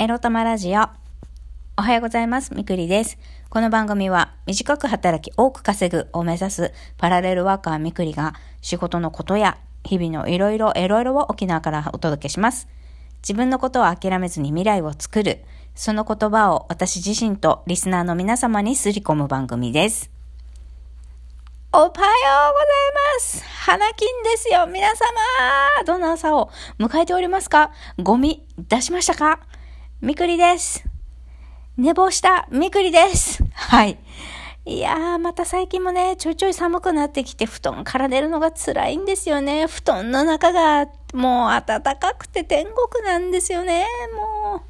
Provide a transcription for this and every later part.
エロ玉ラジオ。おはようございます。みくりです。この番組は短く働き多く稼ぐを目指すパラレルワーカーみくりが仕事のことや日々のいろいろいろいろを沖縄からお届けします。自分のことを諦めずに未来を作る。その言葉を私自身とリスナーの皆様にすり込む番組です。おはようございます。花金ですよ。皆様、どんな朝を迎えておりますか？ゴミ出しましたか？みくりです。寝坊したみくりです。はい。いやー、また最近もね、ちょいちょい寒くなってきて、布団から出るのが辛いんですよね。布団の中がもう暖かくて天国なんですよね。もう。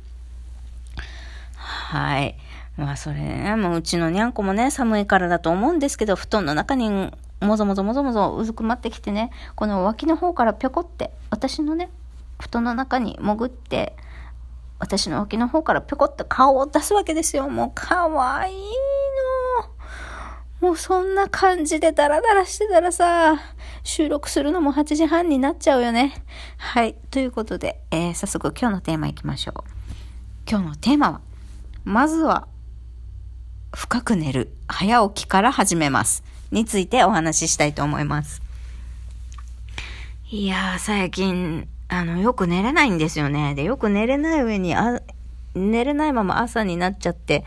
はい。まあそれね、もううちのにゃんこもね、寒いからだと思うんですけど、布団の中にもぞもぞもぞもぞうずくまってきてね、この脇の方からぴょこって、私のね、布団の中に潜って、私の脇の方からぴょこって顔を出すわけですよ。もうかわいいの。もうそんな感じでダラダラしてたらさ、収録するのも8時半になっちゃうよね。はい。ということで、えー、早速今日のテーマいきましょう。今日のテーマは、まずは、深く寝る、早起きから始めます。についてお話ししたいと思います。いやー、最近、あの、よく寝れないんですよね。で、よく寝れない上に、あ、寝れないまま朝になっちゃって、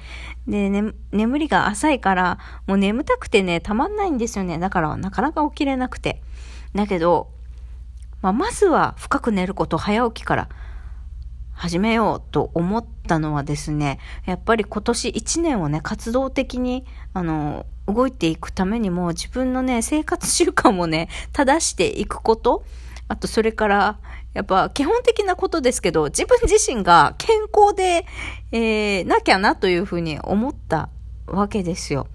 で、ね、眠りが浅いから、もう眠たくてね、たまんないんですよね。だから、なかなか起きれなくて。だけど、まあ、まずは深く寝ること、早起きから始めようと思ったのはですね、やっぱり今年1年をね、活動的に、あの、動いていくためにも、自分のね、生活習慣をね、正していくこと、あとそれから、やっぱ基本的なことですけど、自分自身が健康で、えー、なきゃなというふうに思ったわけですよ。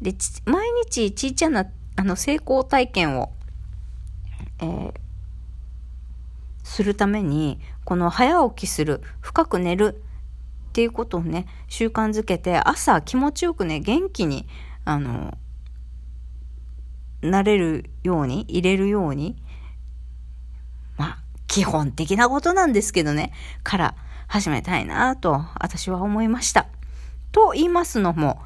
で、毎日ちいちゃな、あの、成功体験を、えー、するために、この早起きする、深く寝るっていうことをね、習慣づけて、朝気持ちよくね、元気に、あの、なれるように、入れるように、基本的なことなんですけどね、から始めたいなと、私は思いました。と言いますのも、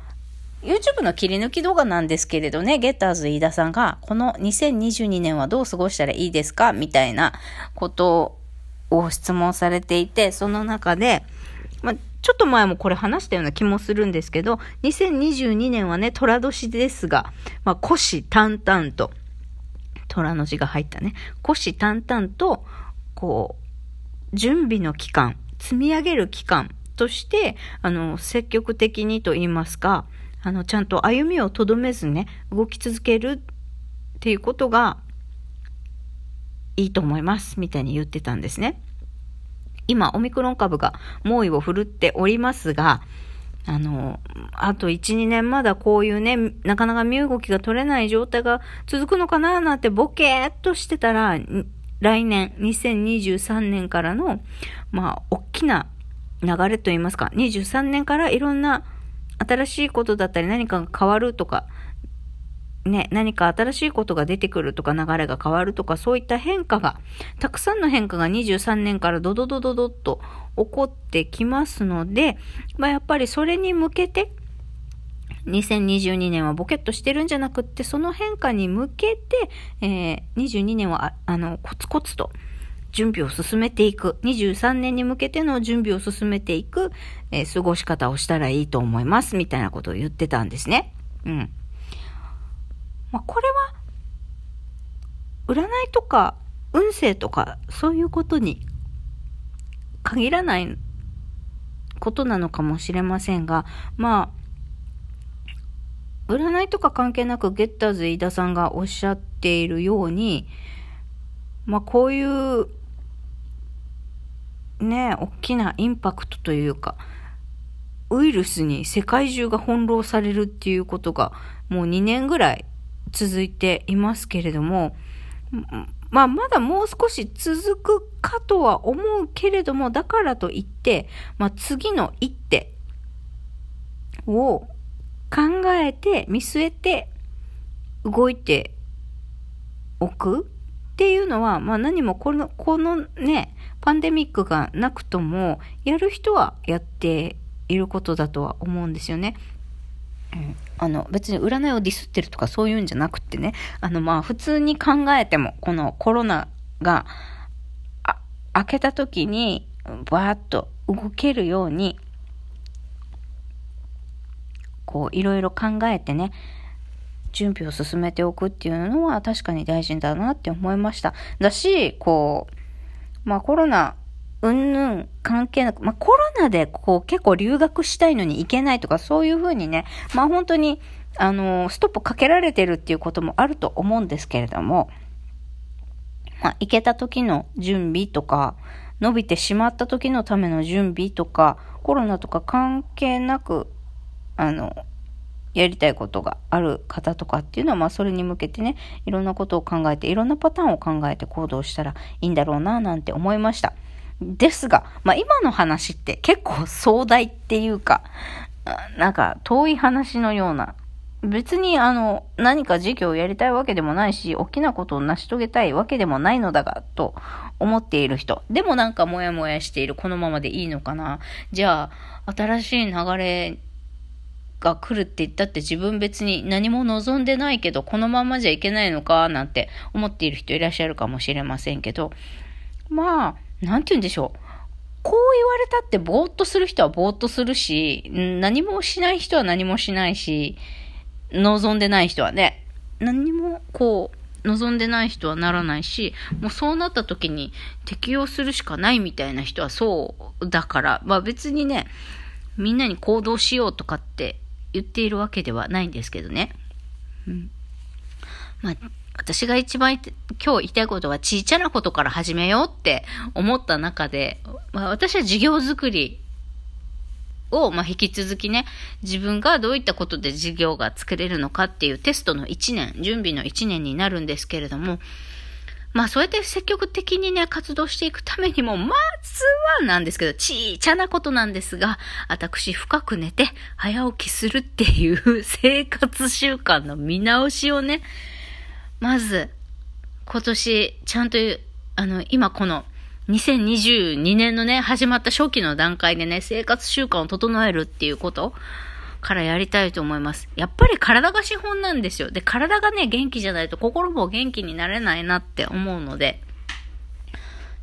YouTube の切り抜き動画なんですけれどね、ゲッターズ飯田さんが、この2022年はどう過ごしたらいいですか？みたいなことを質問されていて、その中で、まあ、ちょっと前もこれ話したような気もするんですけど、2022年はね、虎年ですが、まあ、虎視眈々と、虎の字が入ったね、虎視眈々と、こう、準備の期間、積み上げる期間として、あの、積極的にと言いますか、あの、ちゃんと歩みをとどめずね、動き続けるっていうことがいいと思います、みたいに言ってたんですね。今、オミクロン株が猛威を振るっておりますが、あの、あと1、2年まだこういうね、なかなか身動きが取れない状態が続くのかななんてボケーっとしてたら、来年、2023年からの、まあ、大きな流れといいますか、23年からいろんな新しいことだったり何かが変わるとか、ね、何か新しいことが出てくるとか流れが変わるとかそういった変化が、たくさんの変化が23年からドドドドドッと起こってきますので、まあやっぱりそれに向けて、2022年はボケッとしてるんじゃなくって、その変化に向けて、えー、22年はああのコツコツと準備を進めていく、23年に向けての準備を進めていく、えー、過ごし方をしたらいいと思います、みたいなことを言ってたんですね。うん。まあ、これは、占いとか、運勢とか、そういうことに限らないことなのかもしれませんが、まあ、占いとか関係なくゲッターズ飯田さんがおっしゃっているように、まあこういう、ね、大きなインパクトというか、ウイルスに世界中が翻弄されるっていうことがもう2年ぐらい続いていますけれども、まあまだもう少し続くかとは思うけれども、だからといって、まあ次の一手を考えて、見据えて動いておくっていうのは、まあ何もこの、このね、パンデミックがなくとも、やる人はやっていることだとは思うんですよね。うん、あの別に占いをディスってるとかそういうんじゃなくってね、あのまあ普通に考えても、このコロナが、あ、開けた時に、バーッと動けるように、こういろいろ考えてね、準備を進めておくっていうのは確かに大事だなって思いました。だし、こう、まあコロナ、うんぬん関係なく、まあコロナでこう結構留学したいのに行けないとかそういうふうにね、まあ本当に、あの、ストップかけられてるっていうこともあると思うんですけれども、まあ行けた時の準備とか、伸びてしまった時のための準備とか、コロナとか関係なく、あの、やりたいことがある方とかっていうのは、まあそれに向けてね、いろんなことを考えて、いろんなパターンを考えて行動したらいいんだろうな、なんて思いました。ですが、まあ今の話って結構壮大っていうか、なんか遠い話のような、別にあの、何か事業をやりたいわけでもないし、大きなことを成し遂げたいわけでもないのだが、と思っている人。でもなんかモヤモヤしている、このままでいいのかな。じゃあ、新しい流れが来るって言ったって自分別に何も望んでないけど、このままじゃいけないのか、なんて思っている人いらっしゃるかもしれませんけど、まあ、なんて言うんでしょう。こう言われたってぼーっとする人はぼーっとするし、何もしない人は何もしないし、望んでない人はね、何もこう、望んでない人はならないし、もうそうなった時に適用するしかないみたいな人はそうだから、まあ別にね、みんなに行動しようとかって言っているわけではないんですけどね。うん。まあ、私が一番今日言いたいことはちっちゃなことから始めようって思った中で、まあ、私は事業作りを、まあ、引き続きね、自分がどういったことで事業が作れるのかっていうテストの1年、準備の1年になるんですけれども、まあそうやって積極的にね、活動していくためにも、まずはなんですけど、ちいちゃなことなんですが、私深く寝て早起きするっていう生活習慣の見直しをね、まず、今年、ちゃんと、あの、今この、2022年のね、始まった初期の段階でね、生活習慣を整えるっていうこと。からやりたいと思います。やっぱり体が資本なんですよ。で、体がね、元気じゃないと心も元気になれないなって思うので、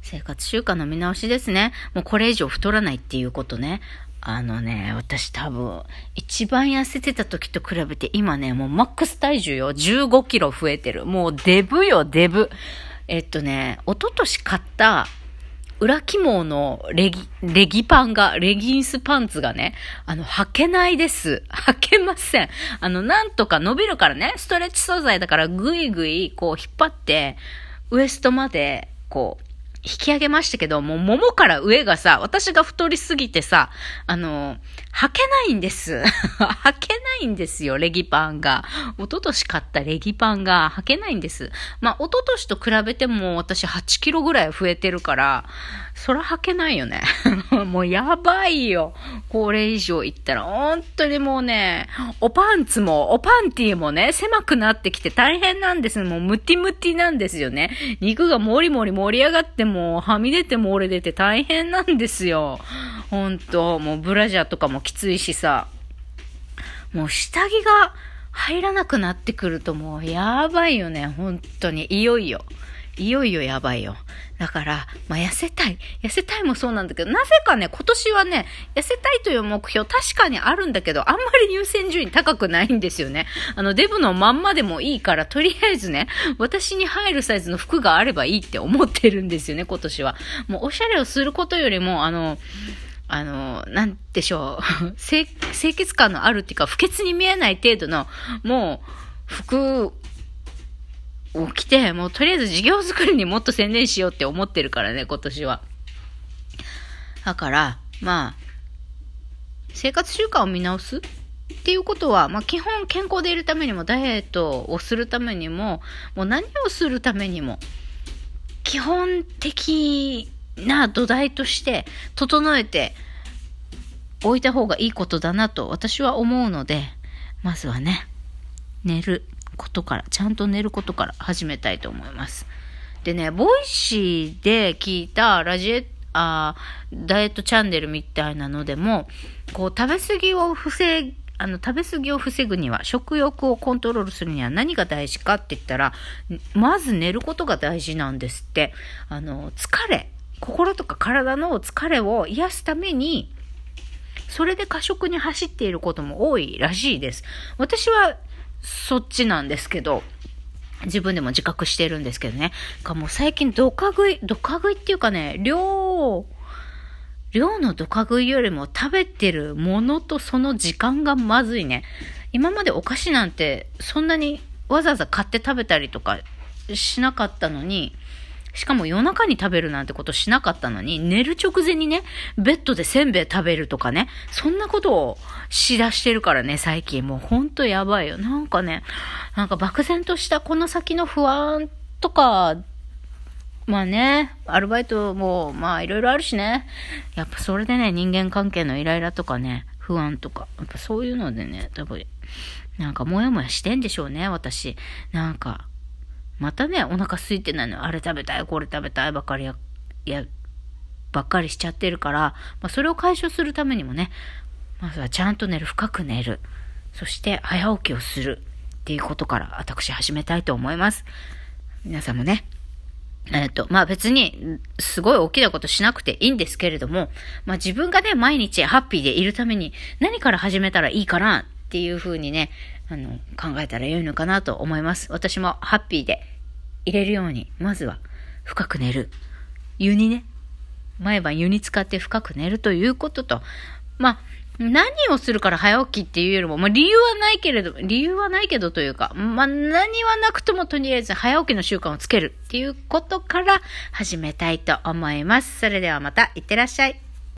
生活習慣の見直しですね。もうこれ以上太らないっていうことね。あのね、私多分、一番痩せてた時と比べて今ね、もうマックス体重よ。15キロ増えてる。もうデブよ、デブ。えっとね、一昨年買った裏肝のレギ、レギパンが、レギンスパンツがね、あの、履けないです。履けません。あの、なんとか伸びるからね、ストレッチ素材だからぐいぐい、こう、引っ張って、ウエストまで、こう、引き上げましたけど、もう桃から上がさ、私が太りすぎてさ、あの、履けないんです。履けないんですよ、レギパンが。一昨年買ったレギパンが履けないんです。まあ、一昨年と比べても私8キロぐらい増えてるから、そら履けないよね。もうやばいよ。これ以上言ったら、本当にもうね、おパンツも、おパンティもね、狭くなってきて大変なんです。もうムティムティなんですよね。肉がもりもり盛り上がっても、はみ出て漏れ出て大変なんですよ。ほんと、もうブラジャーとかもきついしさ。もう下着が入らなくなってくるともうやばいよね。本当に。いよいよ。いよいよやばいよ。だから、まあ、痩せたい。痩せたいもそうなんだけど、なぜかね、今年はね、痩せたいという目標確かにあるんだけど、あんまり優先順位高くないんですよね。あの、デブのまんまでもいいから、とりあえずね、私に入るサイズの服があればいいって思ってるんですよね、今年は。もう、おしゃれをすることよりも、あの、あの、なんでしょう、清潔感のあるっていうか、不潔に見えない程度の、もう、服を着て、もうとりあえず事業作りにもっと専念しようって思ってるからね、今年は。だから、まあ、生活習慣を見直すっていうことは、まあ基本健康でいるためにも、ダイエットをするためにも、もう何をするためにも、基本的な土台として整えておいた方がいいことだなと私は思うので、まずはね、寝る。ことから、ちゃんと寝ることから始めたいと思います。でね、ボイシーで聞いたラジエ、あダイエットチャンネルみたいなのでも、こう食べ過ぎを防あの、食べ過ぎを防ぐには、食欲をコントロールするには何が大事かって言ったら、まず寝ることが大事なんですって。あの、疲れ、心とか体の疲れを癒すために、それで過食に走っていることも多いらしいです。私はそっちなんですけど、自分でも自覚してるんですけどね。かもう最近ドカ食い、ドカ食いっていうかね、量、量のドカ食いよりも食べてるものとその時間がまずいね。今までお菓子なんてそんなにわざわざ買って食べたりとかしなかったのに、しかも夜中に食べるなんてことしなかったのに、寝る直前にね、ベッドでせんべい食べるとかね、そんなことをしだしてるからね、最近。もうほんとやばいよ。なんかね、なんか漠然としたこの先の不安とか、まあね、アルバイトも、まあいろいろあるしね。やっぱそれでね、人間関係のイライラとかね、不安とか、やっぱそういうのでね、多分、なんかモヤモヤしてんでしょうね、私。なんか、またね、お腹空いてないの。あれ食べたい、これ食べたいばっかりや、や、ばっかりしちゃってるから、まあ、それを解消するためにもね、まずはちゃんと寝る、深く寝る。そして早起きをするっていうことから私始めたいと思います。皆さんもね、えっ、と、まあ別に、すごい大きなことしなくていいんですけれども、まあ自分がね、毎日ハッピーでいるために何から始めたらいいかなっていうふうにね、あの、考えたら良いのかなと思います。私もハッピーで入れるように、まずは深く寝る。湯にね、毎晩湯に使って深く寝るということと、まあ、何をするから早起きっていうよりも、まあ理由はないけれど、理由はないけどというか、まあ何はなくともとりあえず早起きの習慣をつけるっていうことから始めたいと思います。それではまた、いってらっしゃい。